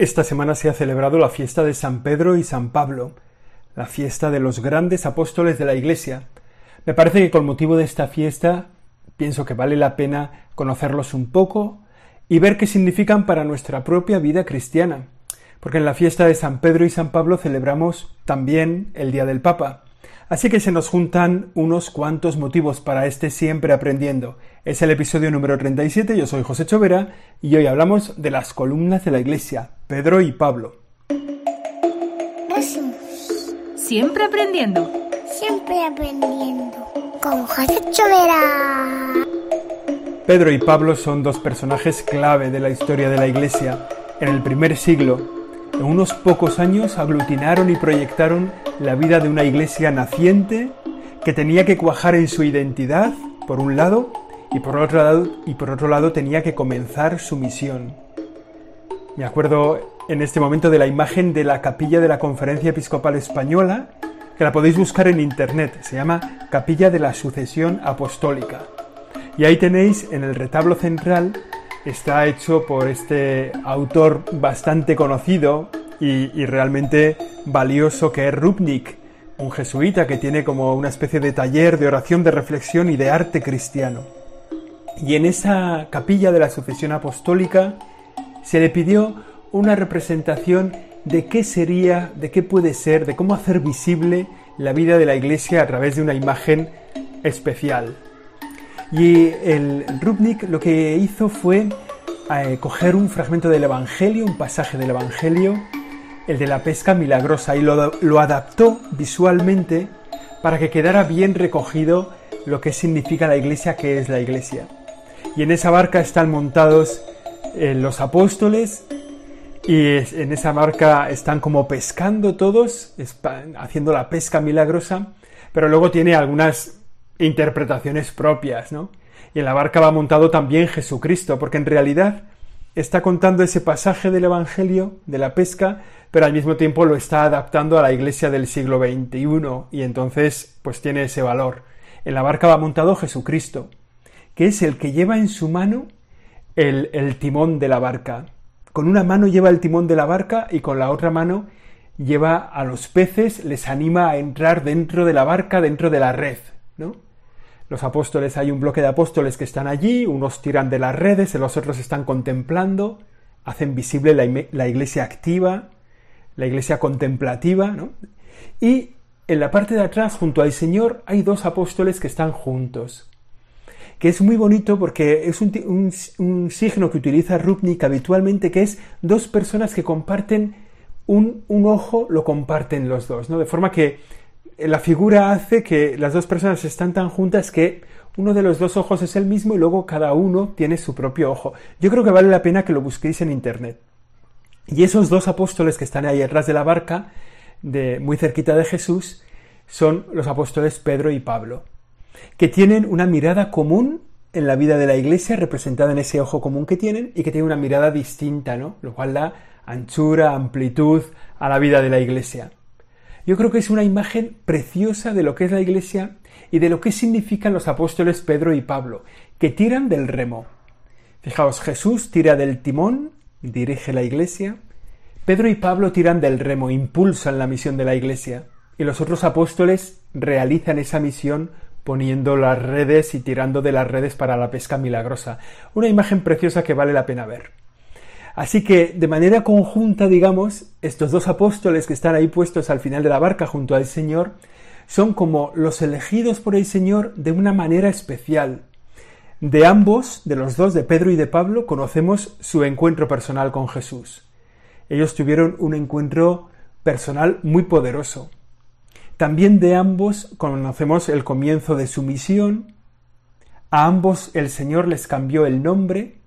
Esta semana se ha celebrado la fiesta de San Pedro y San Pablo, la fiesta de los grandes apóstoles de la Iglesia. Me parece que con motivo de esta fiesta pienso que vale la pena conocerlos un poco y ver qué significan para nuestra propia vida cristiana, porque en la fiesta de San Pedro y San Pablo celebramos también el Día del Papa. Así que se nos juntan unos cuantos motivos para este siempre aprendiendo. Es el episodio número 37, yo soy José Chovera y hoy hablamos de las columnas de la Iglesia, Pedro y Pablo. Siempre aprendiendo. Siempre aprendiendo. Con José Chovera. Pedro y Pablo son dos personajes clave de la historia de la Iglesia. En el primer siglo, en unos pocos años aglutinaron y proyectaron la vida de una iglesia naciente que tenía que cuajar en su identidad, por un lado, y por otro lado, y por otro lado tenía que comenzar su misión. Me acuerdo en este momento de la imagen de la capilla de la Conferencia Episcopal Española, que la podéis buscar en internet, se llama Capilla de la Sucesión Apostólica. Y ahí tenéis en el retablo central está hecho por este autor bastante conocido y, realmente valioso que es Rupnik, un jesuita que tiene como una especie de taller de oración, de reflexión y de arte cristiano. Y en esa capilla de la sucesión apostólica se le pidió una representación de qué sería, de qué puede ser, de cómo hacer visible la vida de la iglesia a través de una imagen especial. Y el Rubnik lo que hizo fue eh, coger un fragmento del Evangelio, un pasaje del Evangelio, el de la pesca milagrosa, y lo, lo adaptó visualmente para que quedara bien recogido lo que significa la iglesia, que es la iglesia. Y en esa barca están montados eh, los apóstoles y en esa barca están como pescando todos, haciendo la pesca milagrosa, pero luego tiene algunas interpretaciones propias, ¿no? Y en la barca va montado también Jesucristo, porque en realidad está contando ese pasaje del Evangelio de la pesca, pero al mismo tiempo lo está adaptando a la iglesia del siglo XXI y entonces pues tiene ese valor. En la barca va montado Jesucristo, que es el que lleva en su mano el, el timón de la barca. Con una mano lleva el timón de la barca y con la otra mano lleva a los peces, les anima a entrar dentro de la barca, dentro de la red, ¿no? Los apóstoles, hay un bloque de apóstoles que están allí, unos tiran de las redes, los otros están contemplando, hacen visible la, iglesia activa, la iglesia contemplativa, ¿no? Y en la parte de atrás, junto al Señor, hay dos apóstoles que están juntos, que es muy bonito porque es un, signo que utiliza Rupnik habitualmente, que es dos personas que comparten un, un ojo, lo comparten los dos, ¿no? De forma que la figura hace que las dos personas están tan juntas que uno de los dos ojos es el mismo y luego cada uno tiene su propio ojo. Yo creo que vale la pena que lo busquéis en internet. Y esos dos apóstoles que están ahí detrás de la barca, de, muy cerquita de Jesús, son los apóstoles Pedro y Pablo, que tienen una mirada común en la vida de la iglesia, representada en ese ojo común que tienen, y que tienen una mirada distinta, ¿no? Lo cual da anchura, amplitud a la vida de la iglesia. Yo creo que es una imagen preciosa de lo que es la iglesia y de lo que significan los apóstoles Pedro y Pablo, que tiran del remo. Fijaos, Jesús tira del timón, dirige la iglesia, Pedro y Pablo tiran del remo, impulsan la misión de la iglesia, y los otros apóstoles realizan esa misión poniendo las redes y tirando de las redes para la pesca milagrosa. Una imagen preciosa que vale la pena ver. Así que de manera conjunta, digamos, estos dos apóstoles que están ahí puestos al final de la barca junto al Señor, son como los elegidos por el Señor de una manera especial. De ambos, de los dos, de Pedro y de Pablo, conocemos su encuentro personal con Jesús. Ellos tuvieron un encuentro personal muy poderoso. También de ambos conocemos el comienzo de su misión. A ambos el Señor les cambió el nombre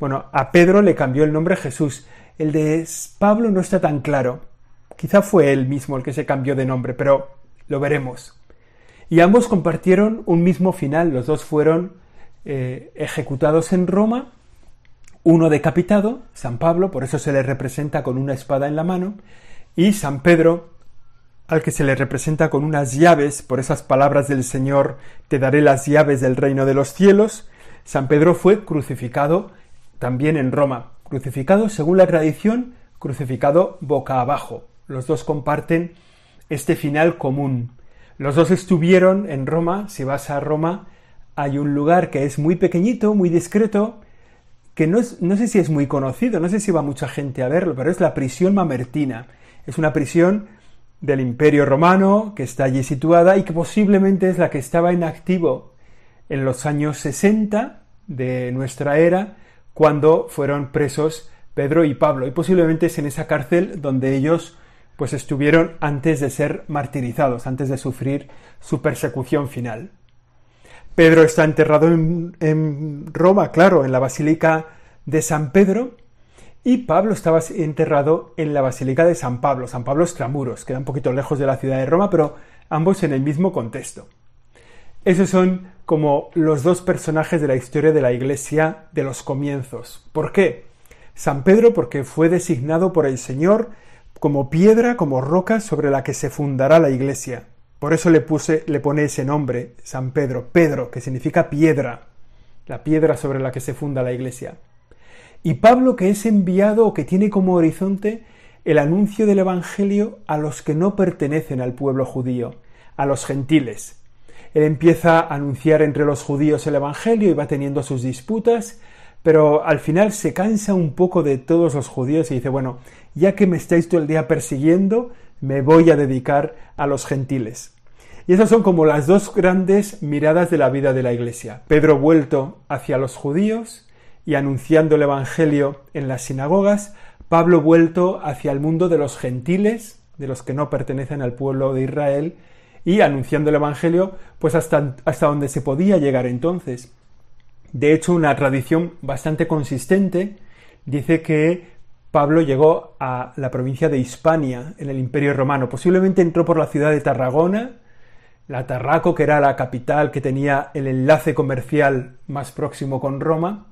bueno, a Pedro le cambió el nombre Jesús. El de Pablo no está tan claro. Quizá fue él mismo el que se cambió de nombre, pero lo veremos. Y ambos compartieron un mismo final. Los dos fueron eh, ejecutados en Roma, uno decapitado, San Pablo, por eso se le representa con una espada en la mano, y San Pedro, al que se le representa con unas llaves, por esas palabras del Señor, te daré las llaves del reino de los cielos, San Pedro fue crucificado también en Roma, crucificado según la tradición crucificado boca abajo. Los dos comparten este final común. Los dos estuvieron en Roma. Si vas a Roma, hay un lugar que es muy pequeñito, muy discreto, que no, no sé si es muy conocido, no sé si va mucha gente a verlo, pero es la prisión mamertina. Es una prisión del Imperio Romano que está allí situada y que posiblemente es la que estaba en activo en los años 60 de nuestra era, cuando fueron presos Pedro y Pablo. Y posiblemente es en esa cárcel donde ellos pues estuvieron antes de ser martirizados, antes de sufrir su persecución final. Pedro está enterrado en, Roma, claro, en la Basílica de San Pedro, y Pablo estaba enterrado en la Basílica de San Pablo, San Pablo Extramuros, queda un poquito lejos de la ciudad de Roma, pero ambos en el mismo contexto. Esos son como los dos personajes de la historia de la Iglesia de los comienzos. ¿Por qué? San Pedro porque fue designado por el Señor como piedra, como roca sobre la que se fundará la Iglesia. Por eso le, puse, le pone ese nombre, San Pedro, Pedro, que significa piedra, la piedra sobre la que se funda la Iglesia. Y Pablo que es enviado o que tiene como horizonte el anuncio del Evangelio a los que no pertenecen al pueblo judío, a los gentiles. Él empieza a anunciar entre los judíos el Evangelio y va teniendo sus disputas, pero al final se cansa un poco de todos los judíos y dice, bueno, ya que me estáis todo el día persiguiendo, me voy a dedicar a los gentiles. Y esas son como las dos grandes miradas de la vida de la Iglesia. Pedro vuelto hacia los judíos y anunciando el Evangelio en las sinagogas, Pablo vuelto hacia el mundo de los gentiles, de los que no pertenecen al pueblo de Israel, y anunciando el Evangelio, pues hasta, hasta donde se podía llegar entonces. De hecho, una tradición bastante consistente dice que Pablo llegó a la provincia de Hispania, en el Imperio Romano. Posiblemente entró por la ciudad de Tarragona, la Tarraco, que era la capital que tenía el enlace comercial más próximo con Roma,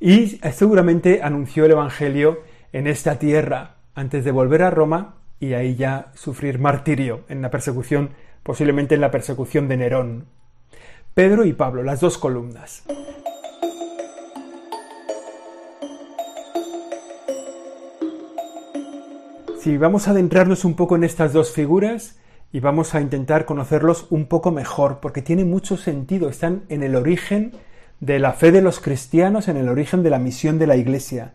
y seguramente anunció el Evangelio en esta tierra antes de volver a Roma y ahí ya sufrir martirio en la persecución, posiblemente en la persecución de Nerón. Pedro y Pablo, las dos columnas. Si vamos a adentrarnos un poco en estas dos figuras y vamos a intentar conocerlos un poco mejor, porque tiene mucho sentido, están en el origen de la fe de los cristianos en el origen de la misión de la Iglesia.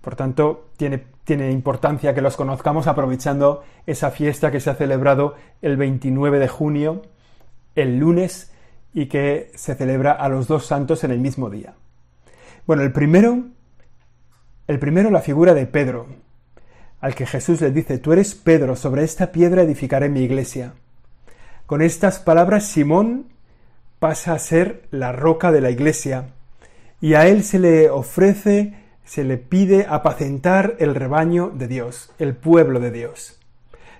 Por tanto, tiene, tiene, importancia que los conozcamos aprovechando esa fiesta que se ha celebrado el 29 de junio, el lunes, y que se celebra a los dos santos en el mismo día. Bueno, el primero, el primero la figura de Pedro, al que Jesús le dice, tú eres Pedro, sobre esta piedra edificaré mi iglesia. Con estas palabras, Simón pasa a ser la roca de la iglesia y a él se le ofrece, se le pide apacentar el rebaño de Dios, el pueblo de Dios.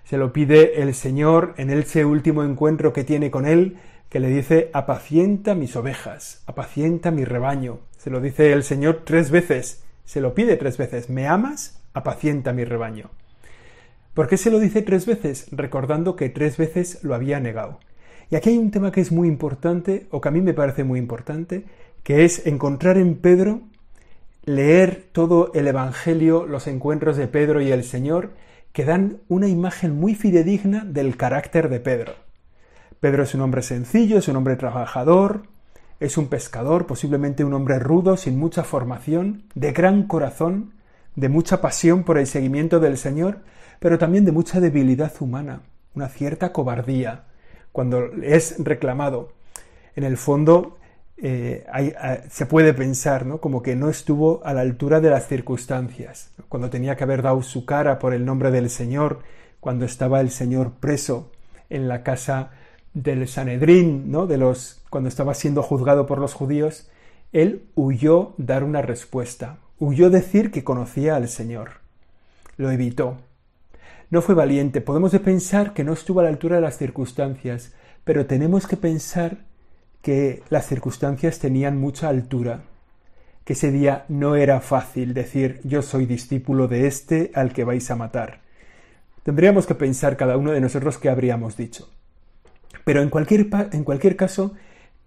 Se lo pide el Señor en ese último encuentro que tiene con él, que le dice, apacienta mis ovejas, apacienta mi rebaño. Se lo dice el Señor tres veces, se lo pide tres veces, ¿me amas? Apacienta mi rebaño. ¿Por qué se lo dice tres veces? Recordando que tres veces lo había negado. Y aquí hay un tema que es muy importante, o que a mí me parece muy importante, que es encontrar en Pedro, leer todo el Evangelio, los encuentros de Pedro y el Señor, que dan una imagen muy fidedigna del carácter de Pedro. Pedro es un hombre sencillo, es un hombre trabajador, es un pescador, posiblemente un hombre rudo, sin mucha formación, de gran corazón, de mucha pasión por el seguimiento del Señor, pero también de mucha debilidad humana, una cierta cobardía, cuando es reclamado. En el fondo eh, se puede pensar ¿no? como que no estuvo a la altura de las circunstancias, cuando tenía que haber dado su cara por el nombre del Señor, cuando estaba el Señor preso en la casa del Sanedrín, ¿no? de los, cuando estaba siendo juzgado por los judíos, él huyó dar una respuesta, huyó decir que conocía al Señor, lo evitó. No fue valiente. Podemos pensar que no estuvo a la altura de las circunstancias, pero tenemos que pensar que las circunstancias tenían mucha altura, que ese día no era fácil decir yo soy discípulo de este al que vais a matar. Tendríamos que pensar cada uno de nosotros qué habríamos dicho. Pero en cualquier, en cualquier caso,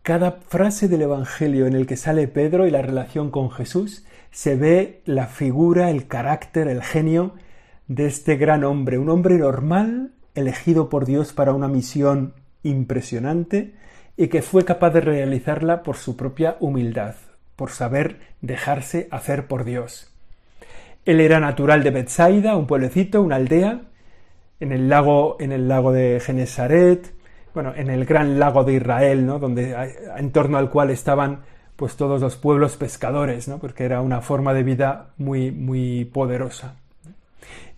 cada frase del Evangelio en el que sale Pedro y la relación con Jesús, se ve la figura, el carácter, el genio de este gran hombre, un hombre normal, elegido por Dios para una misión impresionante y que fue capaz de realizarla por su propia humildad, por saber dejarse hacer por Dios. Él era natural de Bethsaida, un pueblecito, una aldea, en el lago, en el lago de Genesaret, bueno, en el gran lago de Israel, ¿no? Donde, en torno al cual estaban pues todos los pueblos pescadores, ¿no? Porque era una forma de vida muy, muy poderosa.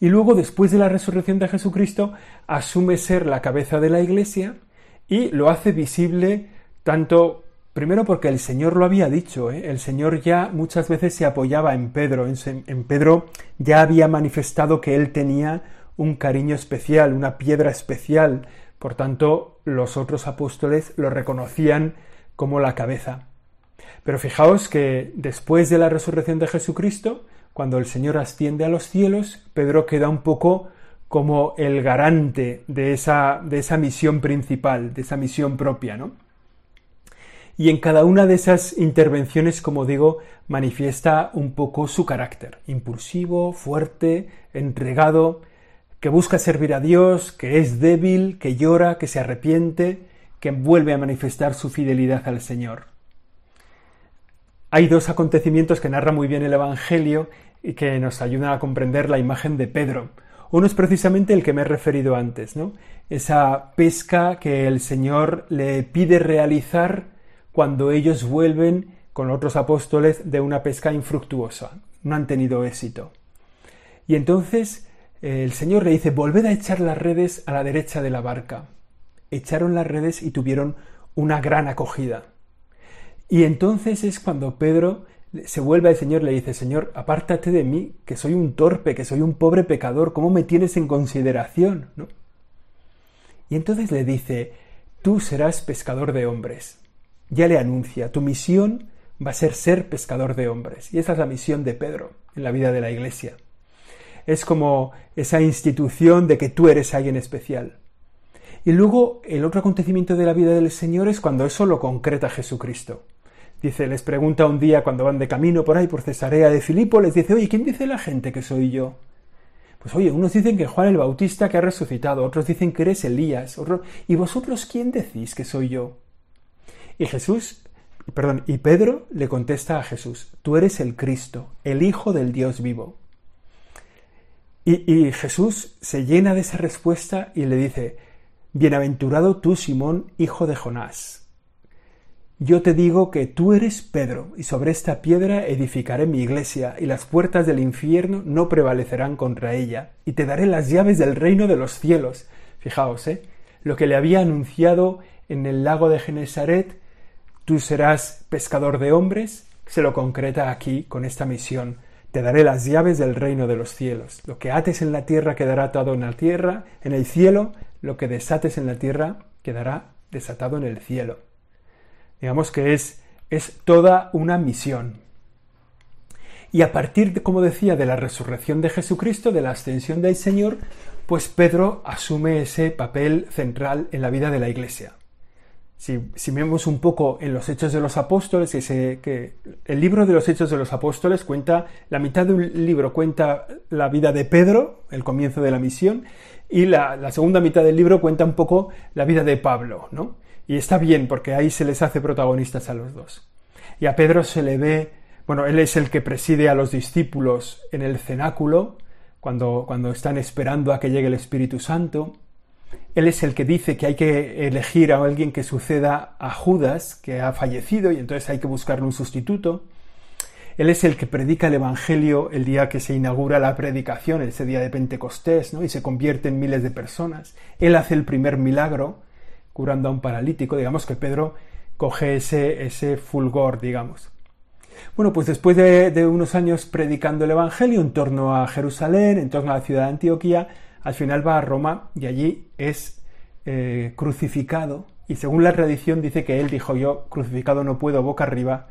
Y luego, después de la resurrección de Jesucristo, asume ser la cabeza de la iglesia y lo hace visible tanto Primero porque el Señor lo había dicho, ¿eh? el Señor ya muchas veces se apoyaba en Pedro, en, Pedro ya había manifestado que él tenía un cariño especial, una piedra especial, por tanto los otros apóstoles lo reconocían como la cabeza. Pero fijaos que después de la resurrección de Jesucristo, cuando el Señor asciende a los cielos, Pedro queda un poco como el garante de esa, de esa misión principal, de esa misión propia, ¿no? y en cada una de esas intervenciones, como digo, manifiesta un poco su carácter, impulsivo, fuerte, entregado, que busca servir a Dios, que es débil, que llora, que se arrepiente, que vuelve a manifestar su fidelidad al Señor. Hay dos acontecimientos que narra muy bien el Evangelio y que nos ayudan a comprender la imagen de Pedro. Uno es precisamente el que me he referido antes, ¿no? Esa pesca que el Señor le pide realizar cuando ellos vuelven con otros apóstoles de una pesca infructuosa, no han tenido éxito. Y entonces el Señor le dice, volved a echar las redes a la derecha de la barca. Echaron las redes y tuvieron una gran acogida. Y entonces es cuando Pedro se vuelve al Señor y le dice, Señor, apártate de mí, que soy un torpe, que soy un pobre pecador, ¿cómo me tienes en consideración? ¿No? Y entonces le dice, tú serás pescador de hombres ya le anuncia, tu misión va a ser ser pescador de hombres. Y esa es la misión de Pedro en la vida de la Iglesia. Es como esa institución de que tú eres alguien especial. Y luego el otro acontecimiento de la vida del Señor es cuando eso lo concreta Jesucristo. Dice, les pregunta un día cuando van de camino por ahí por Cesarea de Filipo, les dice, oye, ¿quién dice la gente que soy yo? Pues oye, unos dicen que Juan el Bautista que ha resucitado, otros dicen que eres Elías, ¿y vosotros quién decís que soy yo? Y Jesús, perdón, y Pedro le contesta a Jesús, tú eres el Cristo, el Hijo del Dios vivo. Y, y Jesús se llena de esa respuesta y le dice, Bienaventurado tú, Simón, hijo de Jonás. Yo te digo que tú eres Pedro, y sobre esta piedra edificaré mi iglesia, y las puertas del infierno no prevalecerán contra ella, y te daré las llaves del reino de los cielos. Fijaos, ¿eh? Lo que le había anunciado en el lago de Genesaret Tú serás pescador de hombres, se lo concreta aquí con esta misión. Te daré las llaves del reino de los cielos. Lo que ates en la tierra quedará atado en la tierra, en el cielo, lo que desates en la tierra quedará desatado en el cielo. Digamos que es, es toda una misión. Y a partir, de, como decía, de la resurrección de Jesucristo, de la ascensión del Señor, pues Pedro asume ese papel central en la vida de la Iglesia. Si, vemos un poco en los Hechos de los Apóstoles, que el libro de los Hechos de los Apóstoles cuenta, la mitad de un libro cuenta la vida de Pedro, el comienzo de la misión, y la, segunda mitad del libro cuenta un poco la vida de Pablo, ¿no? Y está bien, porque ahí se les hace protagonistas a los dos. Y a Pedro se le ve, bueno, él es el que preside a los discípulos en el cenáculo, cuando, cuando están esperando a que llegue el Espíritu Santo. Él es el que dice que hay que elegir a alguien que suceda a Judas, que ha fallecido, y entonces hay que buscarle un sustituto. Él es el que predica el Evangelio el día que se inaugura la predicación, ese día de Pentecostés, ¿no? y se convierte en miles de personas. Él hace el primer milagro, curando a un paralítico. Digamos que Pedro coge ese, ese fulgor, digamos. Bueno, pues después de, unos años predicando el Evangelio en torno a Jerusalén, en torno a la ciudad de Antioquía, al final va a Roma y allí es eh, crucificado y según la tradición dice que él dijo yo crucificado no puedo boca arriba,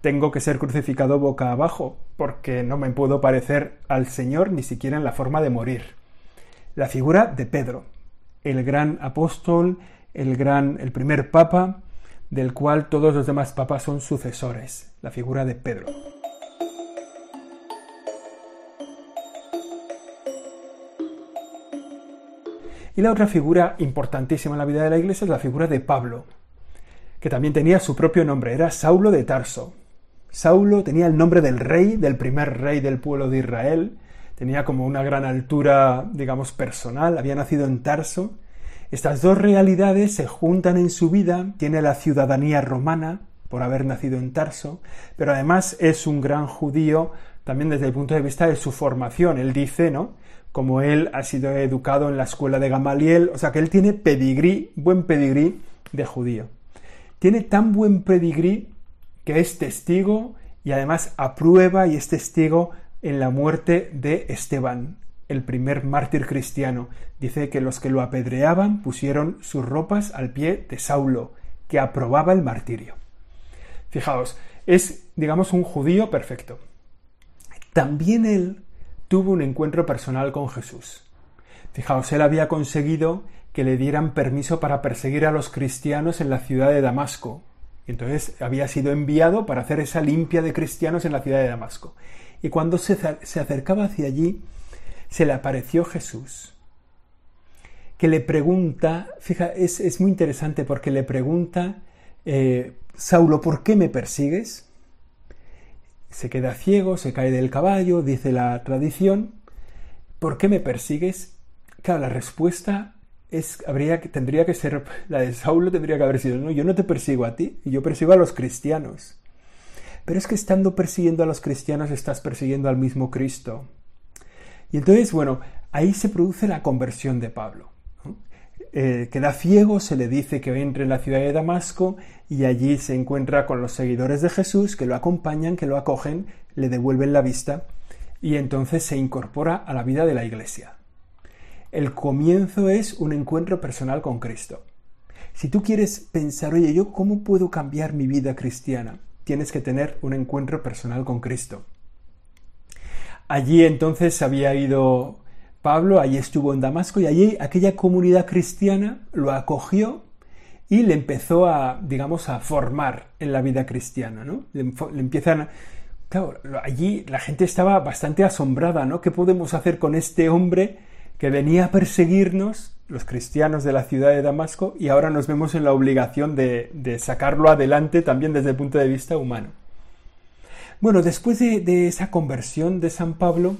tengo que ser crucificado boca abajo porque no me puedo parecer al Señor ni siquiera en la forma de morir. La figura de Pedro, el gran apóstol, el gran el primer papa del cual todos los demás papas son sucesores, la figura de Pedro. Y la otra figura importantísima en la vida de la iglesia es la figura de Pablo, que también tenía su propio nombre, era Saulo de Tarso. Saulo tenía el nombre del rey, del primer rey del pueblo de Israel, tenía como una gran altura, digamos, personal, había nacido en Tarso. Estas dos realidades se juntan en su vida, tiene la ciudadanía romana por haber nacido en Tarso, pero además es un gran judío también desde el punto de vista de su formación. Él dice, ¿no? Como él ha sido educado en la escuela de Gamaliel, o sea que él tiene pedigrí, buen pedigrí de judío. Tiene tan buen pedigrí que es testigo y además aprueba y es testigo en la muerte de Esteban, el primer mártir cristiano. Dice que los que lo apedreaban pusieron sus ropas al pie de Saulo, que aprobaba el martirio. Fijaos, es, digamos, un judío perfecto. También él tuvo un encuentro personal con Jesús. Fijaos, él había conseguido que le dieran permiso para perseguir a los cristianos en la ciudad de Damasco. Entonces había sido enviado para hacer esa limpia de cristianos en la ciudad de Damasco. Y cuando se, acercaba hacia allí, se le apareció Jesús, que le pregunta, fija, es, muy interesante porque le pregunta, eh, Saulo, ¿por qué me persigues? Se queda ciego, se cae del caballo, dice la tradición, ¿por qué me persigues? Claro, la respuesta es, habría, tendría que ser, la de Saulo tendría que haber sido, no, yo no te persigo a ti, yo persigo a los cristianos. Pero es que estando persiguiendo a los cristianos estás persiguiendo al mismo Cristo. Y entonces, bueno, ahí se produce la conversión de Pablo. Queda ciego, se le dice que entre en la ciudad de Damasco y allí se encuentra con los seguidores de Jesús que lo acompañan, que lo acogen, le devuelven la vista y entonces se incorpora a la vida de la iglesia. El comienzo es un encuentro personal con Cristo. Si tú quieres pensar, oye, ¿yo cómo puedo cambiar mi vida cristiana? tienes que tener un encuentro personal con Cristo. Allí entonces había ido Pablo, allí estuvo en Damasco y allí aquella comunidad cristiana lo acogió y le empezó a, digamos, a formar en la vida cristiana, ¿no? Le, empiezan, claro, allí la gente estaba bastante asombrada, ¿no? ¿Qué podemos hacer con este hombre que venía a perseguirnos los cristianos de la ciudad de Damasco y ahora nos vemos en la obligación de, sacarlo adelante también desde el punto de vista humano. Bueno, después de, esa conversión de San Pablo,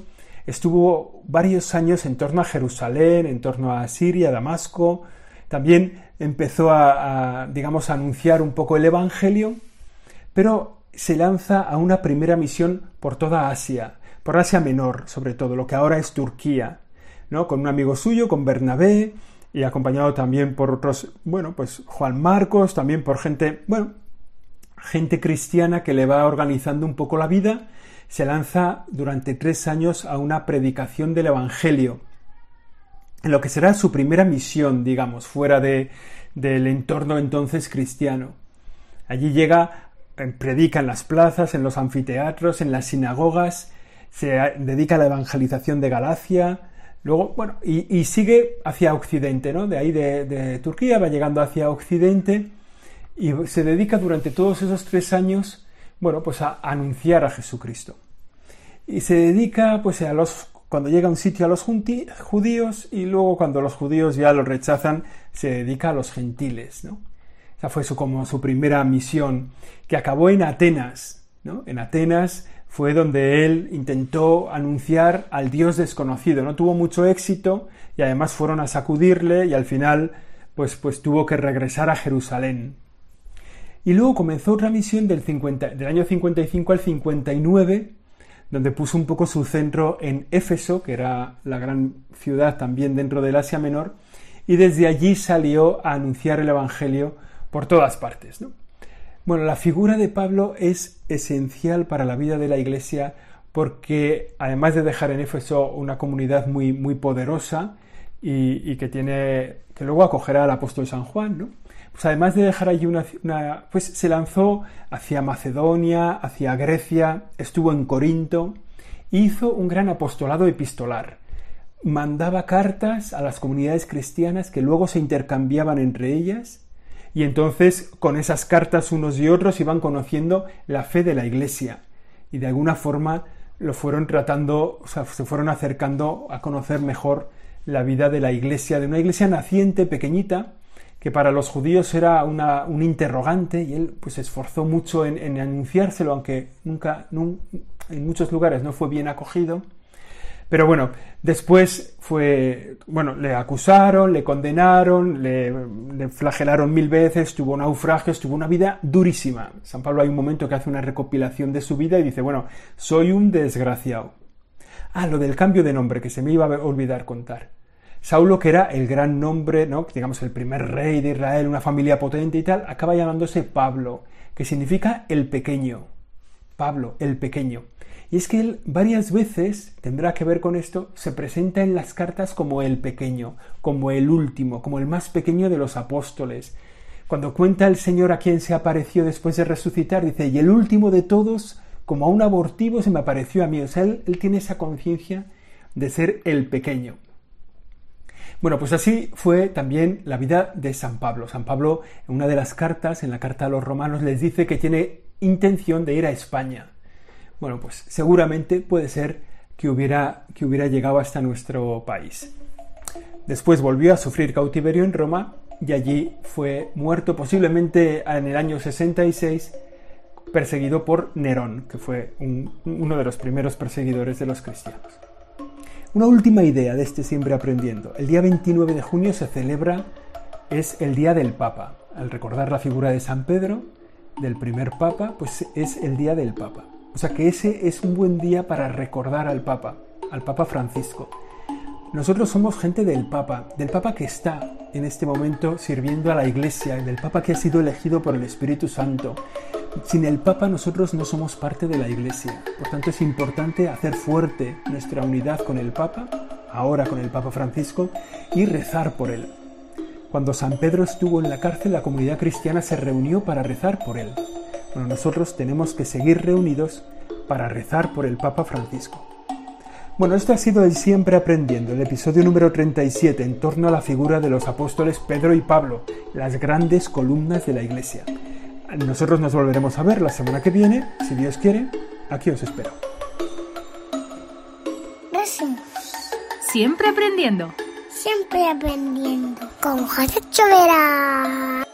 estuvo varios años en torno a Jerusalén, en torno a Siria, Damasco, también empezó a, digamos, a anunciar un poco el Evangelio, pero se lanza a una primera misión por toda Asia, por Asia Menor, sobre todo, lo que ahora es Turquía, con un amigo suyo, con Bernabé, y acompañado también por otros, bueno, pues Juan Marcos, también por gente, bueno, gente cristiana que le va organizando un poco la vida, se lanza durante tres años a una predicación del Evangelio, en lo que será su primera misión, digamos, fuera de, del entorno entonces cristiano. Allí llega, eh, predica en las plazas, en los anfiteatros, en las sinagogas, se dedica a la evangelización de Galacia, Luego, bueno, y, sigue hacia Occidente, ¿no? De ahí de, Turquía va llegando hacia Occidente y se dedica durante todos esos tres años, bueno, pues a anunciar a Jesucristo. Y se dedica, pues, a los, cuando llega a un sitio a los judíos y luego cuando los judíos ya lo rechazan, se dedica a los gentiles, ¿no? Esa fue su, como su primera misión, que acabó en Atenas, ¿no? En Atenas fue donde él intentó anunciar al Dios desconocido. No tuvo mucho éxito y además fueron a sacudirle y al final pues, pues tuvo que regresar a Jerusalén. Y luego comenzó otra misión del, año 55 al 59, donde puso un poco su centro en Éfeso, que era la gran ciudad también dentro del Asia Menor, y desde allí salió a anunciar el Evangelio por todas partes. ¿no? Bueno, la figura de Pablo es esencial para la vida de la Iglesia porque además de dejar en Éfeso una comunidad muy, muy poderosa y, que tiene que luego acogerá al apóstol San Juan, ¿no? Pues además de dejar allí una, pues se lanzó hacia Macedonia, hacia Grecia, estuvo en Corinto, hizo un gran apostolado epistolar. Mandaba cartas a las comunidades cristianas que luego se intercambiaban entre ellas y entonces con esas cartas unos y otros iban conociendo la fe de la Iglesia y de alguna forma lo fueron tratando, o sea, se fueron acercando a conocer mejor la vida de la iglesia, de una iglesia naciente, pequeñita, que para los judíos era una, un interrogante y él pues se esforzó mucho en, anunciárselo, aunque nunca, en muchos lugares no fue bien acogido. Pero bueno, después fue, bueno, le acusaron, le condenaron, le, le, flagelaron mil veces, tuvo naufragios, tuvo una vida durísima. San Pablo hay un momento que hace una recopilación de su vida y dice, bueno, soy un desgraciado. Ah, lo del cambio de nombre, que se me iba a olvidar contar. Saulo, que era el gran nombre, ¿no? digamos el primer rey de Israel, una familia potente y tal, acaba llamándose Pablo, que significa el pequeño. Pablo, el pequeño. Y es que él varias veces, tendrá que ver con esto, se presenta en las cartas como el pequeño, como el último, como el más pequeño de los apóstoles. Cuando cuenta el Señor a quien se apareció después de resucitar, dice, y el último de todos, como a un abortivo, se me apareció a mí. O sea, él, él tiene esa conciencia de ser el pequeño. Bueno, pues así fue también la vida de San Pablo. San Pablo, en una de las cartas, en la carta a los romanos, les dice que tiene intención de ir a España. Bueno, pues seguramente puede ser que hubiera, que hubiera llegado hasta nuestro país. Después volvió a sufrir cautiverio en Roma y allí fue muerto posiblemente en el año 66 perseguido por Nerón, que fue uno de los primeros perseguidores de los cristianos. Una última idea de este siempre aprendiendo. El día 29 de junio se celebra, es el Día del Papa. Al recordar la figura de San Pedro, del primer Papa, pues es el Día del Papa. O sea que ese es un buen día para recordar al Papa, al Papa Francisco. Nosotros somos gente del Papa, del Papa que está en este momento sirviendo a la Iglesia, del Papa que ha sido elegido por el Espíritu Santo. Sin el Papa nosotros no somos parte de la Iglesia. Por tanto es importante hacer fuerte nuestra unidad con el Papa, ahora con el Papa Francisco, y rezar por él. Cuando San Pedro estuvo en la cárcel, la comunidad cristiana se reunió para rezar por él. Bueno, nosotros tenemos que seguir reunidos para rezar por el Papa Francisco. Bueno, esto ha sido el Siempre Aprendiendo, el episodio número 37, en torno a la figura de los apóstoles Pedro y Pablo, las grandes columnas de la Iglesia. Nosotros nos volveremos a ver la semana que viene, si Dios quiere. Aquí os espero. Siempre aprendiendo. Siempre aprendiendo. Con José Chovera.